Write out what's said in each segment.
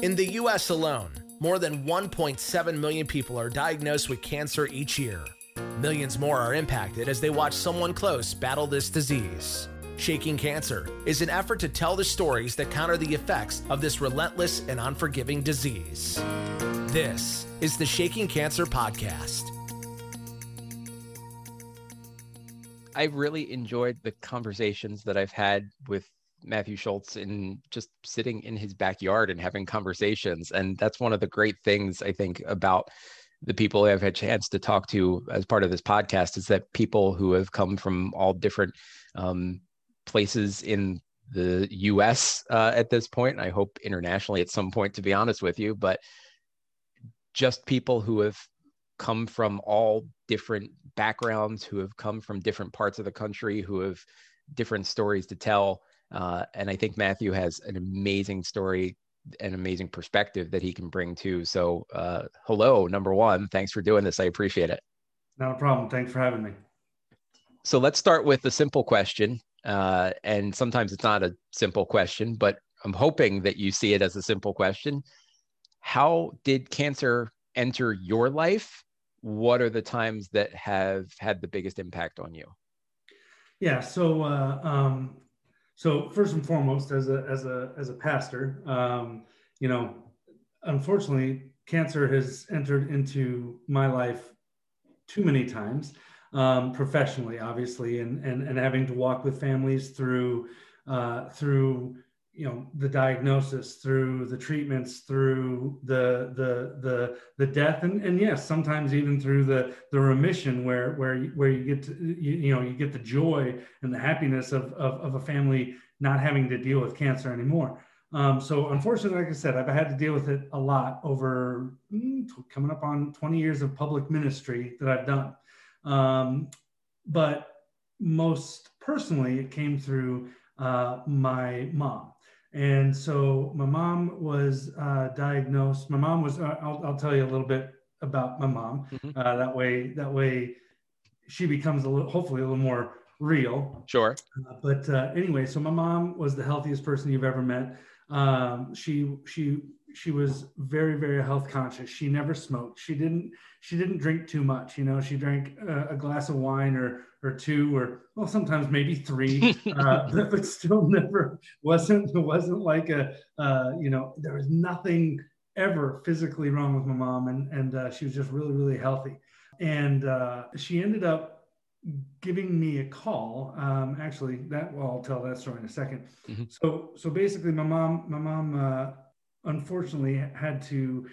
In the US alone, more than 1.7 million people are diagnosed with cancer each year. Millions more are impacted as they watch someone close battle this disease. Shaking Cancer is an effort to tell the stories that counter the effects of this relentless and unforgiving disease. This is the Shaking Cancer Podcast. I've really enjoyed the conversations that I've had with Matthew Schultz in just sitting in his backyard and having conversations. And that's one of the great things I think about the people I've had a chance to talk to as part of this podcast is that people who have come from all different um, places in the US uh, at this point, I hope internationally at some point, to be honest with you, but just people who have come from all different backgrounds, who have come from different parts of the country, who have different stories to tell. Uh, and I think Matthew has an amazing story, an amazing perspective that he can bring too. So, uh, hello, number one. Thanks for doing this. I appreciate it. Not a problem. Thanks for having me. So, let's start with a simple question. Uh, and sometimes it's not a simple question, but I'm hoping that you see it as a simple question. How did cancer enter your life? What are the times that have had the biggest impact on you? Yeah. So, uh, um, so first and foremost, as a as a as a pastor, um, you know, unfortunately, cancer has entered into my life too many times, um, professionally, obviously, and and and having to walk with families through uh, through you know the diagnosis through the treatments through the the the the death and and yes sometimes even through the the remission where where where you get to you, you know you get the joy and the happiness of, of of a family not having to deal with cancer anymore. Um, so unfortunately like i said i've had to deal with it a lot over mm, coming up on 20 years of public ministry that i've done. Um, but most personally it came through uh, my mom and so my mom was uh, diagnosed. My mom was. Uh, I'll, I'll tell you a little bit about my mom. Mm-hmm. Uh, that way, that way, she becomes a little, hopefully, a little more real. Sure. Uh, but uh, anyway, so my mom was the healthiest person you've ever met. Um, she she she was very very health conscious. She never smoked. She didn't she didn't drink too much. You know, she drank a, a glass of wine or or two or well sometimes maybe three uh, but, but, still never wasn't wasn't like a uh, you know there was nothing ever physically wrong with my mom and and uh, she was just really really healthy and uh, she ended up giving me a call um, actually that well i'll tell that story in a 2nd mm-hmm. so so basically my mom my mom uh, unfortunately had to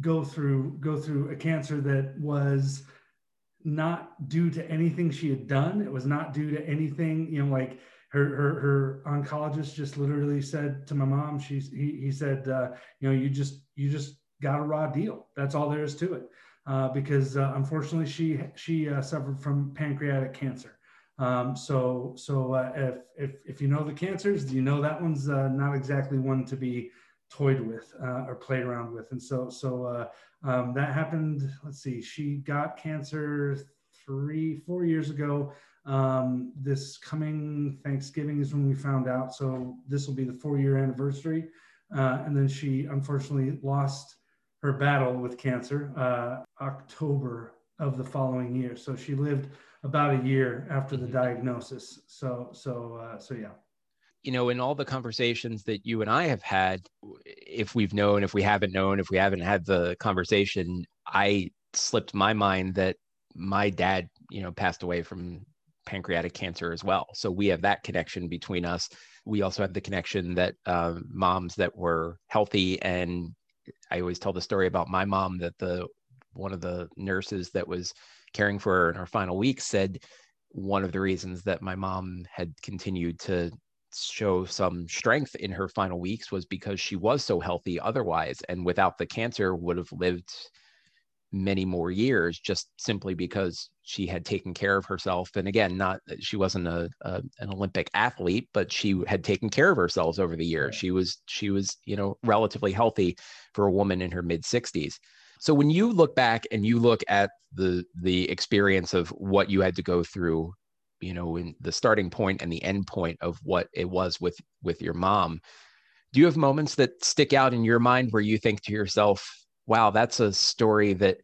go through go through a cancer that was not due to anything she had done. It was not due to anything, you know, like her her, her oncologist just literally said to my mom, she's he, he said, uh, you know, you just you just got a raw deal. That's all there is to it. Uh, because uh, unfortunately she she uh, suffered from pancreatic cancer. Um, so so uh, if, if if you know the cancers, do you know that one's uh, not exactly one to be toyed with or played around with. And so so um, that happened, let's see, she got cancer three, four years ago. Um, this coming Thanksgiving is when we found out. So this will be the four year anniversary. Uh, and then she unfortunately lost her battle with cancer uh, October of the following year. So she lived about a year after the mm-hmm. diagnosis. So, so, uh, so yeah you know, in all the conversations that you and I have had, if we've known, if we haven't known, if we haven't had the conversation, I slipped my mind that my dad, you know, passed away from pancreatic cancer as well. So we have that connection between us. We also have the connection that uh, moms that were healthy, and I always tell the story about my mom that the one of the nurses that was caring for her in her final weeks said one of the reasons that my mom had continued to show some strength in her final weeks was because she was so healthy otherwise and without the cancer would have lived many more years just simply because she had taken care of herself. And again not that she wasn't a, a, an olympic athlete but she had taken care of herself over the years. She was she was you know relatively healthy for a woman in her mid 60s so when you look back and you look at the the experience of what you had to go through you know in the starting point and the end point of what it was with with your mom do you have moments that stick out in your mind where you think to yourself, wow, that's a story that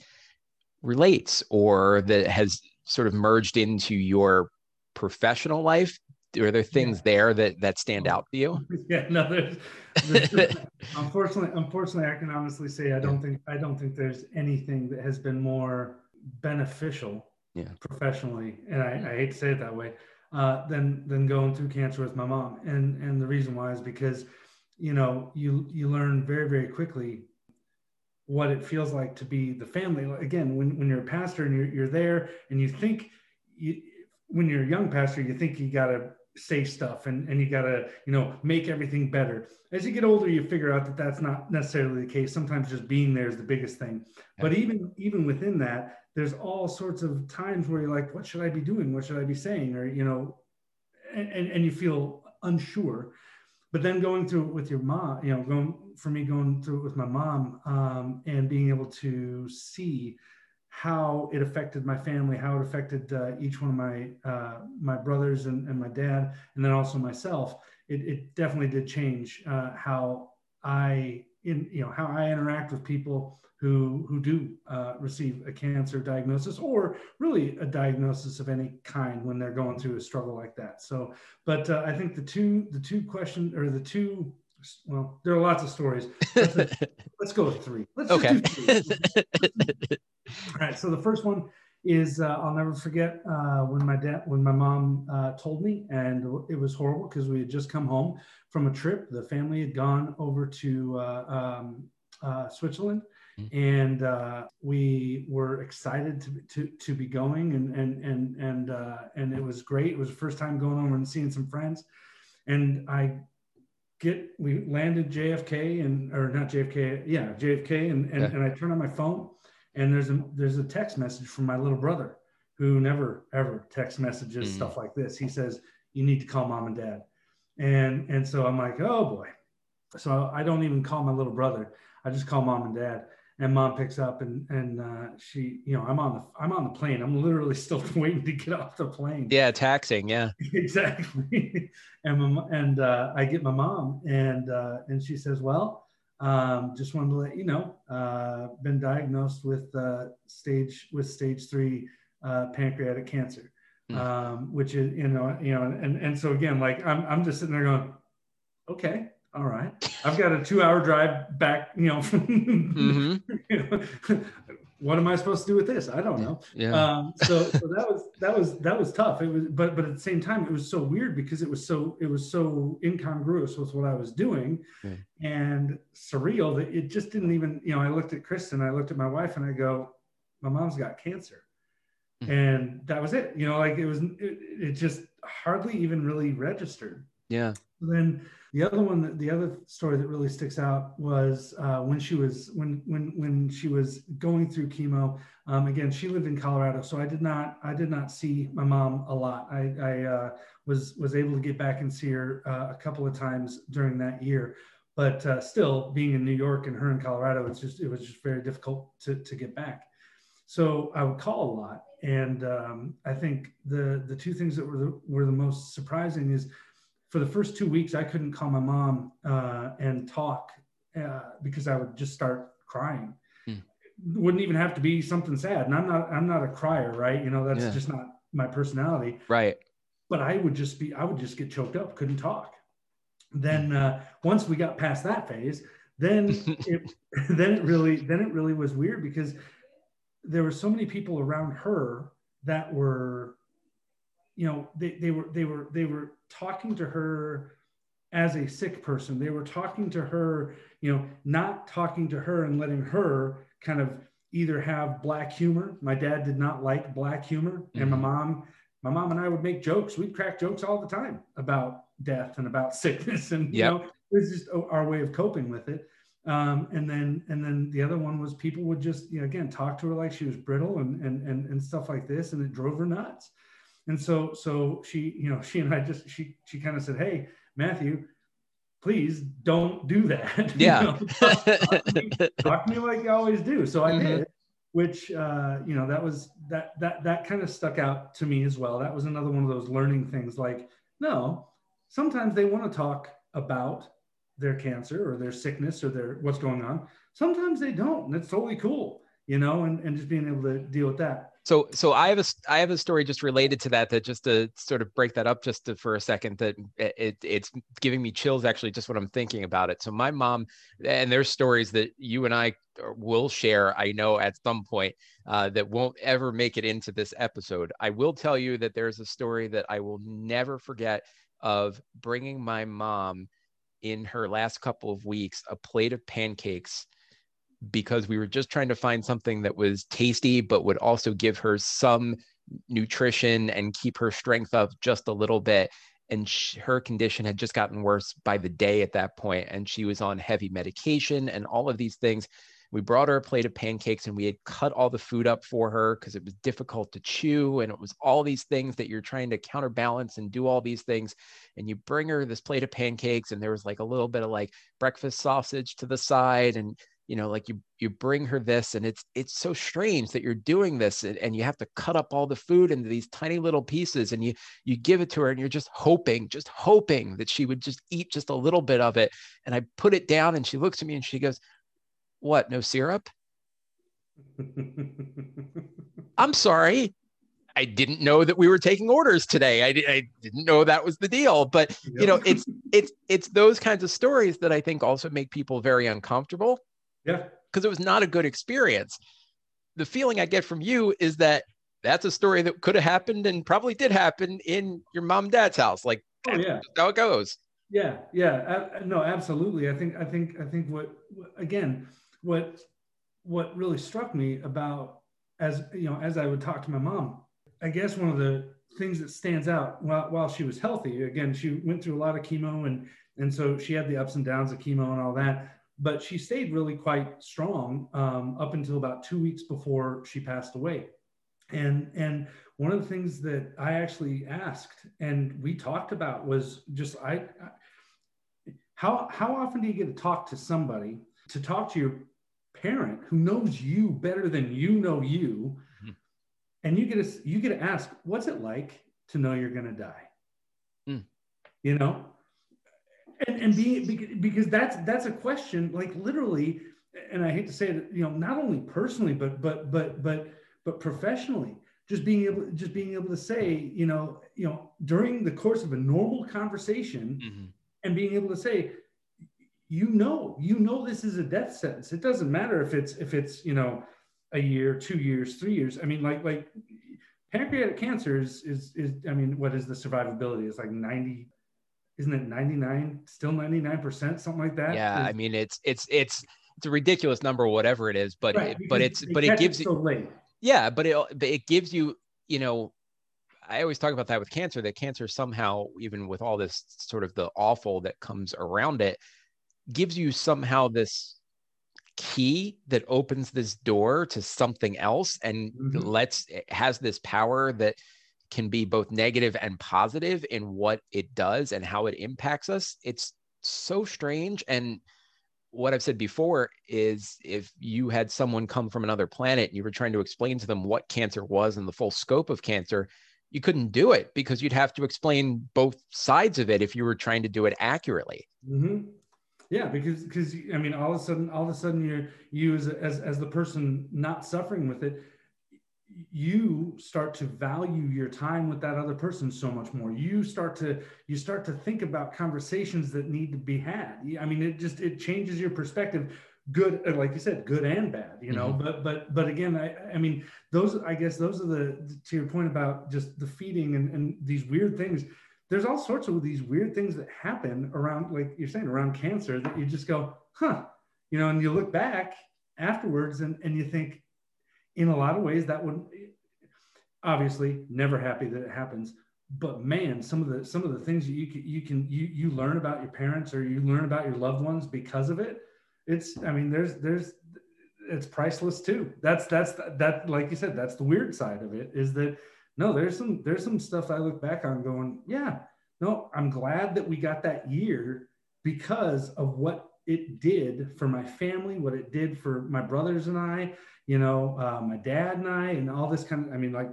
relates or that has sort of merged into your professional life? Are there things yeah. there that that stand out to you? Yeah, no, there's, there's unfortunately, unfortunately, I can honestly say I don't think I don't think there's anything that has been more beneficial yeah. professionally, and I, I hate to say it that way, uh, than than going through cancer with my mom. And and the reason why is because, you know, you you learn very very quickly what it feels like to be the family. Again, when when you're a pastor and you're you're there and you think you when you're a young pastor, you think you gotta say stuff and, and you got to you know make everything better as you get older you figure out that that's not necessarily the case sometimes just being there is the biggest thing but even even within that there's all sorts of times where you're like, what should I be doing? What should I be saying? Or, you know, and, and, and you feel unsure. But then going through it with your mom, you know, going for me, going through it with my mom um, and being able to see how it affected my family, how it affected uh, each one of my uh, my brothers and, and my dad, and then also myself. It, it definitely did change uh, how I in you know how I interact with people who who do uh, receive a cancer diagnosis or really a diagnosis of any kind when they're going through a struggle like that. So, but uh, I think the two the two questions or the two well, there are lots of stories. Let's, let's go with three. Let's okay. All right. So the first one is uh, I'll never forget uh, when my dad when my mom uh, told me, and it was horrible because we had just come home from a trip. The family had gone over to uh, um, uh, Switzerland Mm-hmm. and uh, we were excited to, to, to be going and and and and uh, and it was great. It was the first time going over and seeing some friends, and I get we landed JFK and or not JFK, yeah JFK, and and, yeah. and I turn on my phone, and there's a there's a text message from my little brother who never ever text messages mm-hmm. stuff like this. He says you need to call mom and dad, and and so I'm like oh boy, so I don't even call my little brother. I just call mom and dad. And mom picks up and and uh, she you know i'm on the i'm on the plane. I'm literally still waiting to get off the plane. Yeah taxing yeah. Exactly. And my, and uh, i get my mom and uh, and she says well um, just wanted to let you know uh, been diagnosed with uh, stage with stage three uh, pancreatic cancer mm. um, which is you know you know and and so again like i'm, I'm just sitting there going okay all right i've got a two hour drive back you know, mm-hmm. you know what am i supposed to do with this? I don't know. Yeah. Um, so, so that was that was that was tough. It was but but at the same time it was so weird because it was so it was so incongruous with what i was doing. Yeah. and surreal that it just didn't even you know i looked at kristen i looked at my wife and i go my mom's got cancer. Mm-hmm. and that was it. You know like it was it, it just hardly even really registered yeah then the other one, the other story that really sticks out was uh, when she was when when when she was going through chemo. Um, again, she lived in Colorado, so I did not I did not see my mom a lot. I, I uh, was was able to get back and see her uh, a couple of times during that year, but uh, still being in New York and her in Colorado, it's just it was just very difficult to to get back. So I would call a lot, and um, I think the the two things that were the, were the most surprising is for the first two weeks, I couldn't call my mom uh, and talk uh, because I would just start crying. Hmm. Wouldn't even have to be something sad, and I'm not. I'm not a crier, right? You know, that's yeah. just not my personality. Right. But I would just be. I would just get choked up. Couldn't talk. Then uh, once we got past that phase, then it, then it really then it really was weird because there were so many people around her that were you know they, they were they were they were talking to her as a sick person. They were talking to her you know not talking to her and letting her kind of either have black humor. My dad did not like black humor. Mm-hmm. and my mm-hmm. mom my mom and i would make jokes. We'd crack jokes all the time about death and about sickness and you know it was just our way of coping with it. Um, and then and then the other one was people would just you know, again talk to her like she was brittle and, and and and stuff like this and it drove her nuts and so, so she, you know, she and I just, she, she kind of said, Hey, Matthew, please don't do that. Yeah. you know, talk, talk, to me, talk, to me, like you always do. So I mm-hmm. did, which, uh, you know, that was, that, that, that kind of stuck out to me as well. That was another one of those learning things like, no, sometimes they want to talk about their cancer or their sickness or their what's going on. Sometimes they don't, and it's totally cool, you know, and, and just being able to deal with that. So, so I have a I have a story just related to that. That just to sort of break that up just to, for a second. That it it's giving me chills actually just what I'm thinking about it. So my mom, and there's stories that you and I will share. I know at some point uh, that won't ever make it into this episode. I will tell you that there's a story that I will never forget of bringing my mom in her last couple of weeks a plate of pancakes because we were just trying to find something that was tasty but would also give her some nutrition and keep her strength up just a little bit. And she, her condition had just gotten worse by the day at that point and she was on heavy medication and all of these things. We brought her a plate of pancakes and we had cut all the food up for her because it was difficult to chew and it was all these things that you're trying to counterbalance and do all these things. And you bring her this plate of pancakes and there was like a little bit of like breakfast sausage to the side and you know like you you bring her this and it's it's so strange that you're doing this and, and you have to cut up all the food into these tiny little pieces and you you give it to her and you're just hoping just hoping that she would just eat just a little bit of it and i put it down and she looks at me and she goes what no syrup i'm sorry I didn't know that we were taking orders today. I, I didn't know that was the deal. But yep. you know, it's it's it's those kinds of stories that I think also make people very uncomfortable. Yeah. Because it was not a good experience. The feeling I get from you is that that's a story that could have happened and probably did happen in your mom and dad's house. Like, oh, yeah. how it goes. Yeah. Yeah. I, no, absolutely. I think, I think, I think what, again, what, what really struck me about as, you know, as I would talk to my mom, I guess one of the things that stands out while, while she was healthy, again, she went through a lot of chemo and, and so she had the ups and downs of chemo and all that but she stayed really quite strong um, up until about two weeks before she passed away. And and one of the things that I actually asked and we talked about was just I, I how how often do you get to talk to somebody to talk to your parent who knows you better than you know you, mm-hmm. and you get to you get to ask what's it like to know you're going to die. Mm. You know, and and be because that's that's a question like literally and i hate to say it you know not only personally but but but but but professionally just being able just being able to say you know you know during the course of a normal conversation mm-hmm. and being able to say you know you know this is a death sentence. It doesn't matter if it's if it's you know a year two years three years. I mean like like pancreatic cancer is is, is i mean what is the survivability? It's like 90 isn't it 99 still 99% something like that yeah i mean it's it's it's it's a ridiculous number whatever it is but right, it, but it's but it gives you so yeah but it it gives you you know i always talk about that with cancer that cancer somehow even with all this sort of the awful that comes around it gives you somehow this key that opens this door to something else and mm-hmm. lets has this power that can be both negative and positive in what it does and how it impacts us. It's so strange. And what I've said before is if you had someone come from another planet and you were trying to explain to them what cancer was and the full scope of cancer, you couldn't do it because you'd have to explain both sides of it if you were trying to do it accurately. Mm-hmm. Yeah, because because I mean, all of a sudden, all of a sudden, you're you as as as the person not suffering with it, you start to value your time with that other person so much more. You start to you start to think about conversations that need to be had. I mean it just it changes your perspective good uh, like you said good and bad you know? Mm-hmm. but but but again i i mean those i guess those are the to your point about just the feeding and, and these weird things there's all sorts of these weird things that happen around like you're saying around cancer that you just go huh you know and you look back afterwards and and you think in a lot of ways that would obviously never happy that it happens. But man some of the some of the things you can you can you you learn about your parents or you learn about your loved ones because of it it's i mean there's there's it's priceless too. That's that's that like you said that's the weird side of it is that no there's some there's some stuff i look back on going yeah no i'm glad that we got that year because of what it did for my family what it did for my brothers and i you know, uh, my dad and I, and all this kind of, I mean, like,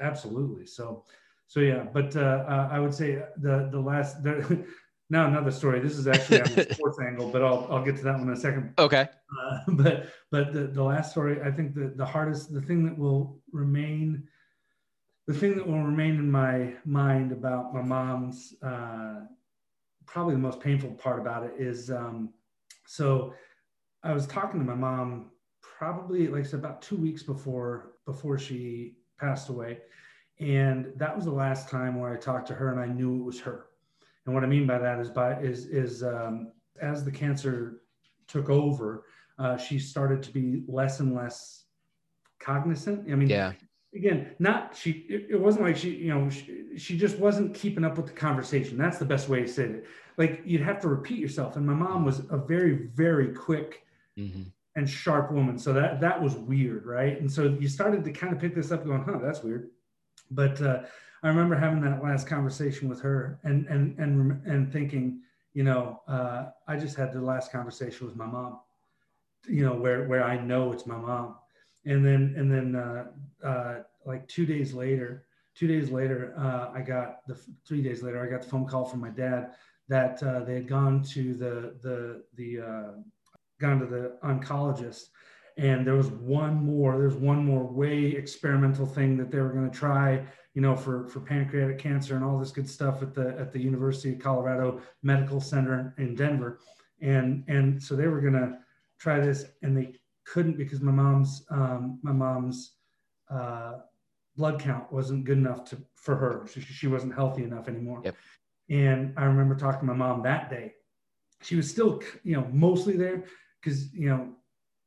absolutely. So, so yeah, but uh, uh, I would say the the last the, now another story. This is actually on the sports angle, but I'll I'll get to that one in a second. Okay. Uh, but but the, the last story, I think the the hardest, the thing that will remain, the thing that will remain in my mind about my mom's, uh, probably the most painful part about it is, um, so I was talking to my mom probably like I said about two weeks before before she passed away, and that was the last time where I talked to her and I knew it was her and what I mean by that is by is is um, as the cancer took over, uh, she started to be less and less cognizant. I mean, yeah. Again, not she. It, it wasn't like she, you know, she, she, just wasn't keeping up with the conversation. That's the best way to say it. Like you'd have to repeat yourself. And my mom was a very, very quick mm-hmm. and sharp woman, so that that was weird, right? And so you started to kind of pick this up, going, "Huh, that's weird." But uh, I remember having that last conversation with her and and and and thinking, you know, uh, I just had the last conversation with my mom, you know, where where I know it's my mom, and then and then uh, uh, like two days later, two days later, uh, I got the three days later, I got the phone call from my dad that uh, they had gone to the the the uh, gone to the oncologist and there was one more there's one more way experimental thing that they were going to try you know, for, for pancreatic cancer and all this good stuff at the at the University of Colorado Medical Center in Denver, and and so they were gonna try this and they couldn't because my mom's um, my mom's uh, blood count wasn't good enough to for her. She, she wasn't healthy enough anymore. Yep. And I remember talking to my mom that day. She was still, you know, mostly there because you know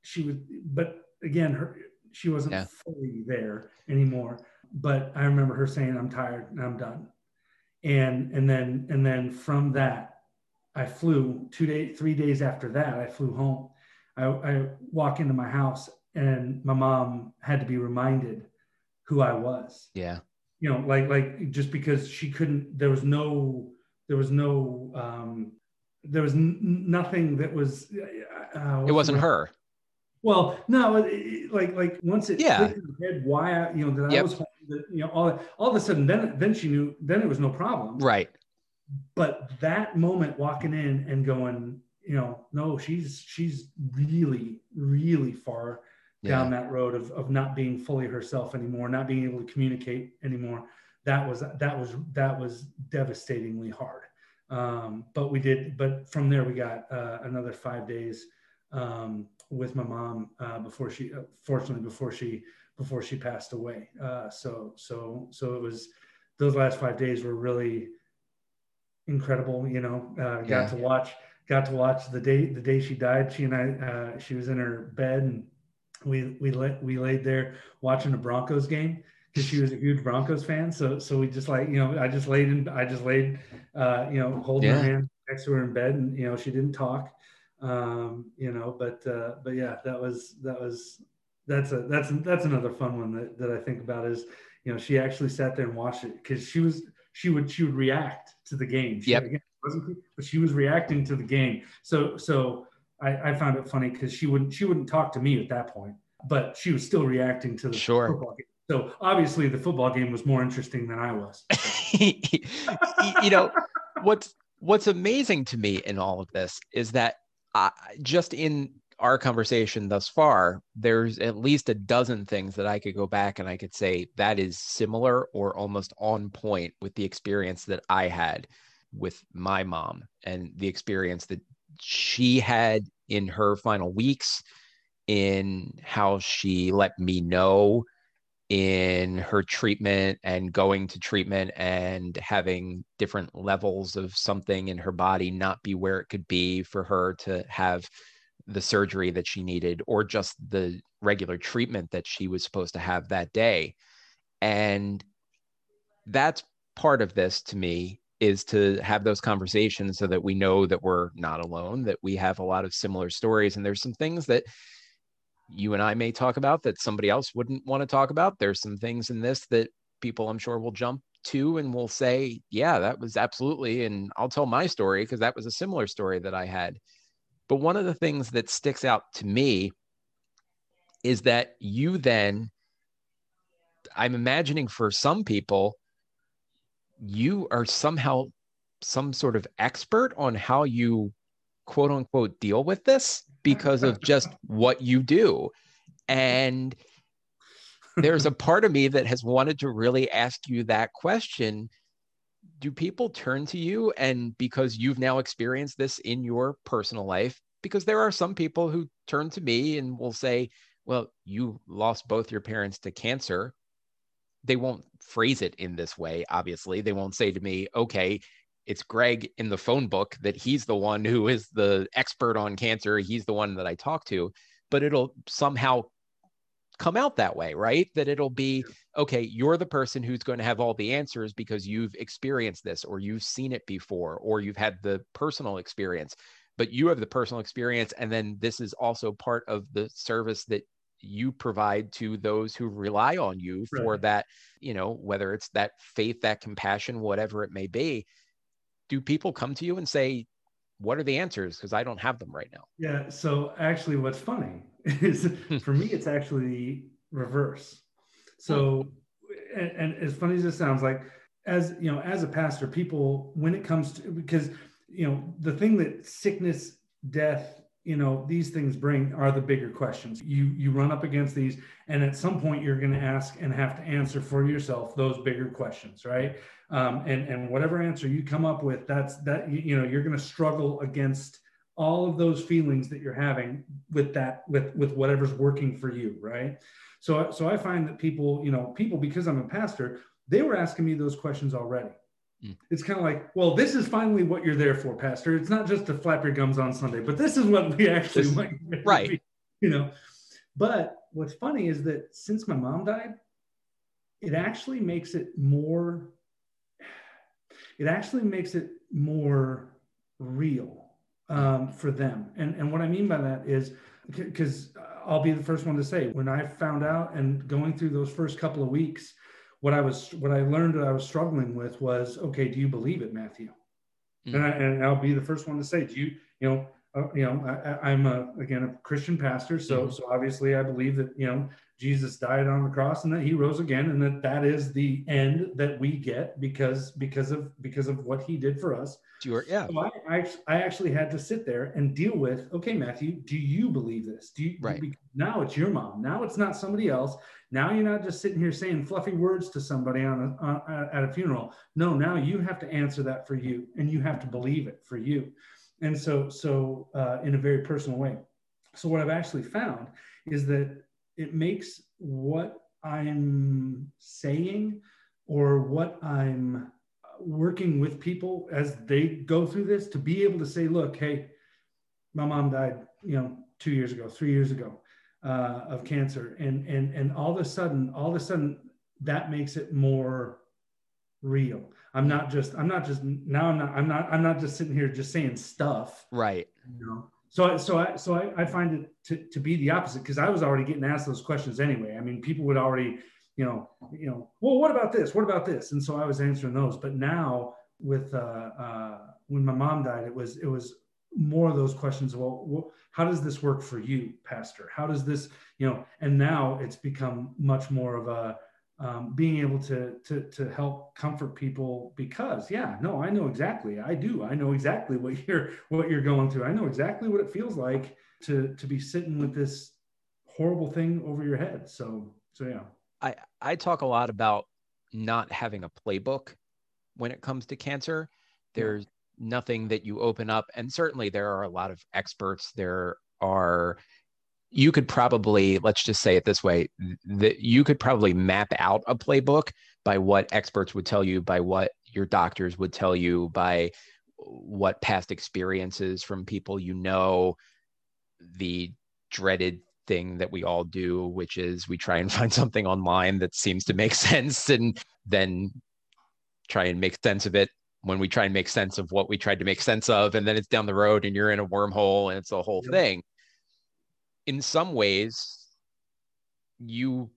she was, but again, her she wasn't yeah. fully there anymore but I remember her saying, "I'm tired and I'm done," and and then and then from that, I flew two days, three days after that, I flew home. I, I walk into my house and my mom had to be reminded who I was. Yeah, you know, like like just because she couldn't, there was no, there was no, um, there was n- nothing that was. Uh, it wasn't her. Well, no, it, like like once it yeah. clicked in her head why I, you know that yep. I was that, you know, all, all of a sudden, then, then she knew, then it was no problem. Right. But that moment walking in and going, you know, no, she's, she's really, really far yeah. down that road of, of not being fully herself anymore, not being able to communicate anymore. That was, that was, that was devastatingly hard. Um, but we did, but from there we got uh, another five days um, with my mom uh, before she, uh, fortunately, before she before she passed away. Uh, so so so it was those last five days were really incredible. You know, uh, got yeah. to watch got to watch the day the day she died. She and I uh, she was in her bed and we we let we laid there watching a Broncos game because she was a huge Broncos fan. So so we just like you know I just laid in I just laid uh, you know holding yeah. her hand next to her in bed and you know she didn't talk um, you know but uh, but yeah that was that was that's a that's that's another fun one that, that I think about is you know she actually sat there and watched it because she was she would she would react to the game. She, yep. Again, but she was reacting to the game. So so I, I found it funny because she wouldn't she wouldn't talk to me at that point, but she was still reacting to the sure. football game. So obviously the football game was more interesting than I was. you know what's what's amazing to me in all of this is that uh, just in our conversation thus far, there's at least a dozen things that I could go back and I could say that is similar or almost on point with the experience that I had with my mom and the experience that she had in her final weeks, in how she let me know in her treatment and going to treatment and having different levels of something in her body not be where it could be for her to have the surgery that she needed or just the regular treatment that she was supposed to have that day. And that's part of this to me is to have those conversations so that we know that we're not alone, that we have a lot of similar stories. And there's some things that you and I may talk about that somebody else wouldn't want to talk about. There's some things in this that people I'm sure will jump to and will say, yeah, that was absolutely. And I'll tell my story because that was a similar story that I had. But one of the things that sticks out to me is that you then, I'm imagining for some people, you are somehow some sort of expert on how you quote unquote deal with this because of just what you do. And there's a part of me that has wanted to really ask you that question. Do people turn to you and because you've now experienced this in your personal life? Because there are some people who turn to me and will say, Well, you lost both your parents to cancer. They won't phrase it in this way, obviously. They won't say to me, Okay, it's Greg in the phone book that he's the one who is the expert on cancer. He's the one that I talk to, but it'll somehow come out that way, right? That it'll be, okay, you're the person who's going to have all the answers because you've experienced this or you've seen it before or you've had the personal experience, but you have the personal experience. And then this is also part of the service that you provide to those who rely on you for that, you know, whether it's that faith, that compassion, whatever it may be. Do people come to you and say, what are the answers? Because I don't have them right now. Yeah. So actually, what's funny is hmm. for me, it's actually reverse. So, and, and, as funny as it sounds, like as you know, as a pastor, people when it comes to because you know the thing that sickness, death, you know these things bring are the bigger questions. You you run up against these and at some point you're going to ask and have to answer for yourself those bigger questions right? Um, and and whatever answer you come up with that's that you, know you're going to struggle against all of those feelings that you're having with that with with whatever's working for you right? So so i find that people you know people because i'm a pastor they were asking me those questions already mm. it's kind of like well this is finally what you're there for pastor it's not just to flap your gums on sunday but this is what we actually this, want right you know but what's funny is that since my mom died it actually makes it more it actually makes it more real um, for them. And, and what I mean by that is because I'll be the first one to say when I found out and going through those first couple of weeks, what I was what I learned that I was struggling with was okay, do you believe it, Matthew? Mm-hmm. And, I, and I'll be the first one to say, do you you know uh, you know I, am a again a Christian pastor, so mm-hmm. so obviously I believe that you know Jesus died on the cross and that he rose again and that that is the end that we get because because of because of what he did for us. Sure, yeah. So I, I, I actually had to sit there and deal with okay, Matthew, do you believe this? Do you right. now it's your mom. Now it's not somebody else. Now you're not just sitting here saying fluffy words to somebody on a, on, at a funeral. No, now you have to answer that for you and you have to believe it for you. And so so uh, in a very personal way. So what I've actually found is that it makes what I'm saying or what I'm working with people as they go through this to be able to say, look, hey, my mom died, you know, two years ago, three years ago uh, of cancer. And, and, and all of a sudden, all of a sudden that makes it more real. I'm not just, I'm not just now I'm not, I'm not, I'm not just sitting here just saying stuff. Right. You know? So, so I, so I, I find it to, to be the opposite because I was already getting asked those questions anyway. I mean, people would already, you know, you know, well, what about this? What about this? And so I was answering those. But now, with uh, uh, when my mom died, it was it was more of those questions. Well, well, how does this work for you, Pastor? How does this, you know? And now it's become much more of a um, being able to, to to help comfort people because yeah no i know exactly i do i know exactly what you're what you're going through. I know exactly what it feels like to to be sitting with this horrible thing over your head. So so yeah. I i talk a lot about not having a playbook when it comes to cancer. There's nothing that you open up and certainly there are a lot of experts. There are you could probably let's just say it this way that you could probably map out a playbook by what experts would tell you by what your doctors would tell you by what past experiences from people you know the dreaded thing that we all do which is we try and find something online that seems to make sense and then try and make sense of it when we try and make sense of what we tried to make sense of and then it's down the road and you're in a wormhole and it's a whole thing in some ways, you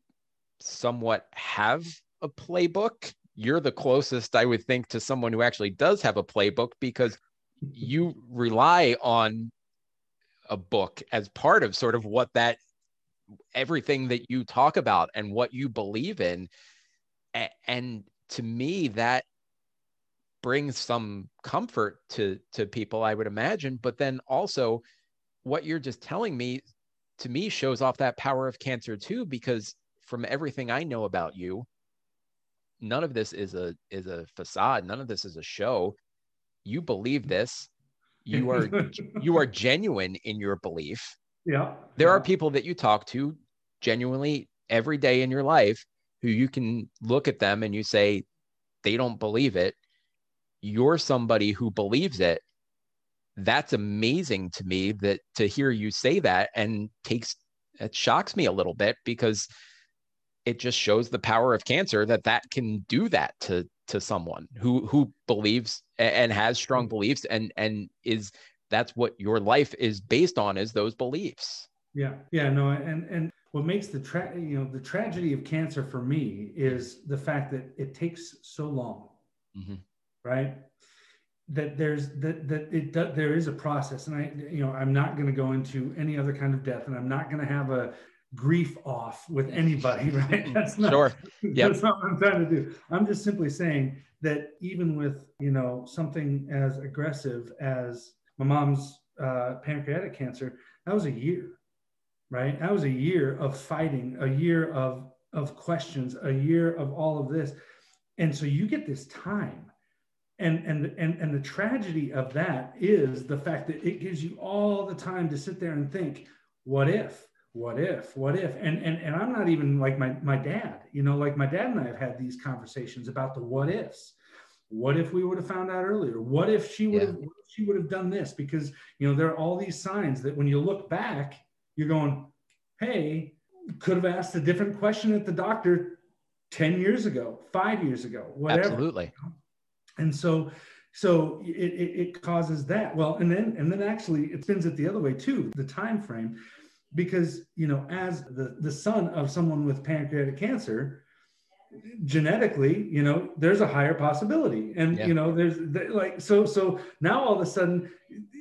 somewhat have a playbook. You're the closest, I would think, to someone who actually does have a playbook because you rely on a book as part of sort of what that everything that you talk about and what you believe in. And to me, that brings some comfort to to people i would imagine but then also what you're just telling me to me shows off that power of cancer too because from everything i know about you none of this is a is a facade. None of this is a show. You believe this. You are you are genuine in your belief. Yeah there yeah. are people that you talk to genuinely every day in your life who you can look at them and you say they don't believe it. You're somebody who believes it that's amazing to me that to hear you say that and takes it shocks me a little bit because it just shows the power of cancer that that can do that to to someone who who believes and has strong beliefs and and is that's what your life is based on is those beliefs. Yeah yeah no and and what makes the tra- you know the tragedy of cancer for me is the fact that it takes so long. Mm-hmm. right that there's that that it there is a process and i you know i'm not going to go into any other kind of death and i'm not going to have a grief off with anybody right? That's not sure. Yep. that's not what i'm trying to do. I'm just simply saying that even with you know something as aggressive as my mom's uh, pancreatic cancer that was a year right? That was a year of fighting a year of of questions a year of all of this. And so you get this time and and and and the tragedy of that is the fact that it gives you all the time to sit there and think what if what if what if? And and, and i'm not even like my my dad you know like my dad and i have had these conversations about the what ifs. What if we would have found out earlier? What if she would have yeah. she would have done this? Because you know there are all these signs that when you look back you're going hey could have asked a different question at the doctor 10 years ago five years ago whatever. Absolutely and so so it, it, it, causes that. Well and then and then actually it spins it the other way too the time frame because you know as the the son of someone with pancreatic cancer genetically you know there's a higher possibility. And yeah. you know there's like so so now all of a sudden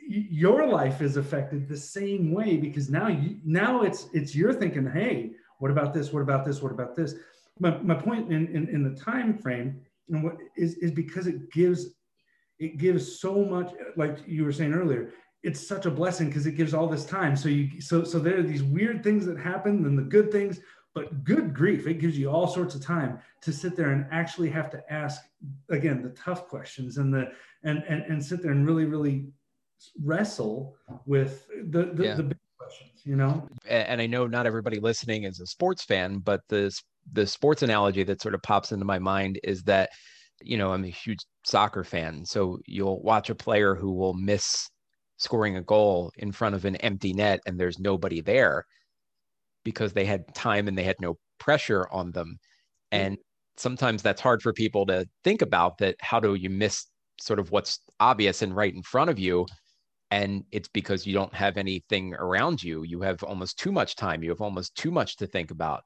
your life is affected the same way because now you now it's it's you're thinking hey what about this? What about this? What about this? My, my point in, in in the time frame and what is is because it gives it gives so much like you were saying earlier it's such a blessing because it gives all this time so you so so there are these weird things that happen and the good things but good grief it gives you all sorts of time to sit there and actually have to ask again the tough questions and the and and, and sit there and really really wrestle with the the, yeah. the big questions you know and i know not everybody listening is a sports fan but the the sports analogy that sort of pops into my mind is that you know i'm a huge soccer fan. So you'll watch a player who will miss scoring a goal in front of an empty net and there's nobody there because they had time and they had no pressure on them. And sometimes that's hard for people to think about that how do you miss sort of what's obvious and right in front of you? And it's because you don't have anything around you. You have almost too much time. You have almost too much to think about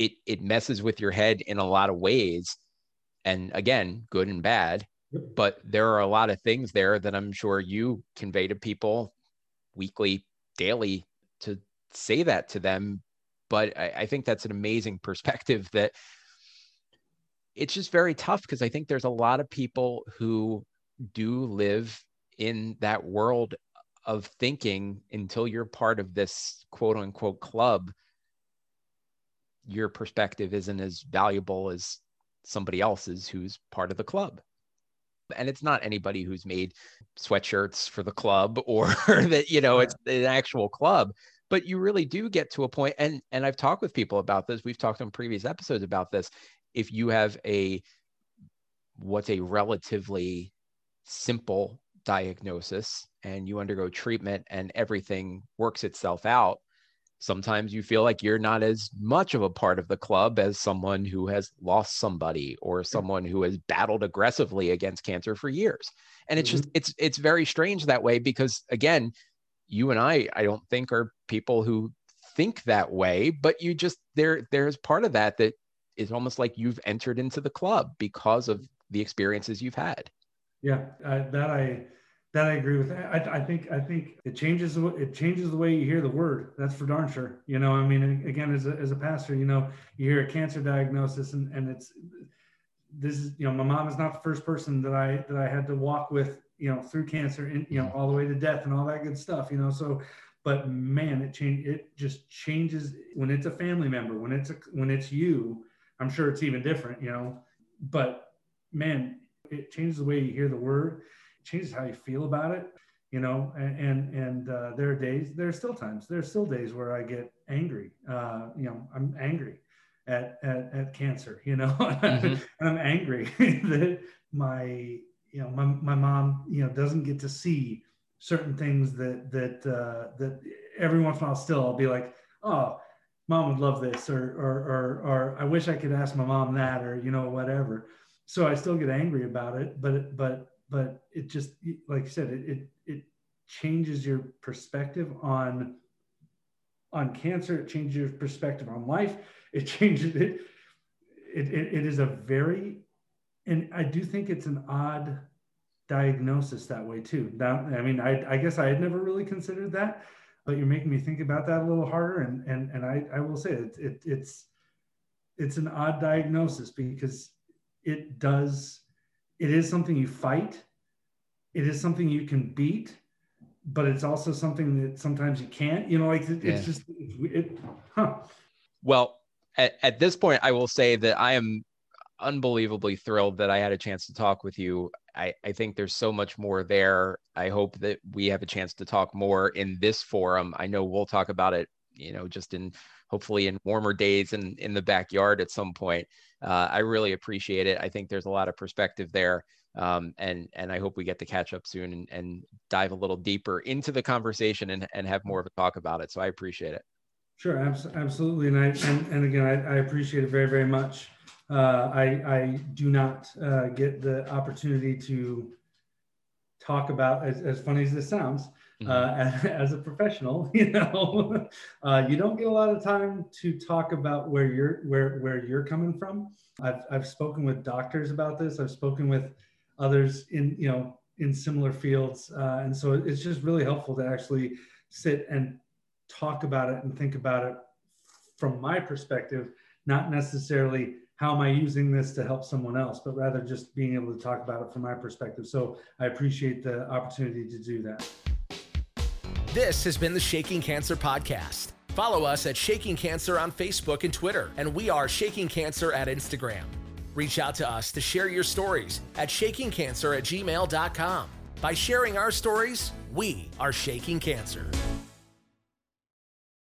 it it messes with your head in a lot of ways. And again good and bad but there are a lot of things there that i'm sure you convey to people weekly daily to say that to them. But I, I think that's an amazing perspective that it's just very tough because i think there's a lot of people who do live in that world of thinking until you're part of this quote unquote club your perspective isn't as valuable as somebody else's who's part of the club. And it's not anybody who's made sweatshirts for the club or that you know it's an actual club. But you really do get to a point and and I've talked with people about this. We've talked on previous episodes about this. If you have a what's a relatively simple diagnosis and you undergo treatment and everything works itself out sometimes you feel like you're not as much of a part of the club as someone who has lost somebody or someone who has battled aggressively against cancer for years. And it's just mm-hmm. it's it's very strange that way because again you and i i don't think are people who think that way but you just there there's part of that that is almost like you've entered into the club because of the experiences you've had. Yeah uh, that i that I agree with. I, I think I think it changes it changes the way you hear the word. That's for darn sure. You know, I mean, again, as a, as a pastor, you know, you hear a cancer diagnosis and and it's this is you know my mom is not the first person that I that I had to walk with you know through cancer and you know mm-hmm. all the way to death and all that good stuff you know so but man it change it just changes when it's a family member when it's a when it's you i'm sure it's even different you know but man it changes the way you hear the word changes how you feel about it you know and and, and uh, there are days there are still times there are still days where i get angry uh, you know i'm angry at at, at cancer you know mm-hmm. and i'm angry that my you know my, my mom you know doesn't get to see certain things that that uh, that every once in a while still I'll be like, oh, mom would love this, or or or or I wish I could ask my mom that, or you know whatever. So I still get angry about it, but but but it just like you said, it it, it changes your perspective on on cancer. It changes your perspective on life. It changes it. It, it, it is a very and I do think it's an odd diagnosis that way too. Now, I mean, I, I guess I had never really considered that, but you're making me think about that a little harder. And and and I, I will say it, it it's it's an odd diagnosis because it does it is something you fight. It is something you can beat, but it's also something that sometimes you can't. You know, like it, yeah. it's just it, it huh. Well, at, at this point, I will say that I am unbelievably thrilled that I had a chance to talk with you. I, I think there's so much more there. I hope that we have a chance to talk more in this forum. I know we'll talk about it, you know, just in hopefully in warmer days and in the backyard at some point. Uh, I really appreciate it. I think there's a lot of perspective there. Um, and and I hope we get to catch up soon and, and dive a little deeper into the conversation and, and have more of a talk about it. So I appreciate it. Sure, absolutely, and I and, and again I, I appreciate it very very much. Uh, I, I do not uh, get the opportunity to talk about, as, as funny as this sounds, mm-hmm. uh, as a professional, you know, uh, you don't get a lot of time to talk about where you're where where you're coming from. I've I've spoken with doctors about this. I've spoken with others in you know in similar fields, uh, and so it's just really helpful to actually sit and talk about it and think about it from my perspective, not necessarily how am I using this to help someone else, but rather just being able to talk about it from my perspective. So I appreciate the opportunity to do that. This has been the Shaking Cancer Podcast. Follow us at Shaking Cancer on Facebook and Twitter, and we are Shaking Cancer at Instagram. Reach out to us to share your stories at shakingcancer at gmail.com. By sharing our stories, we are Shaking Cancer.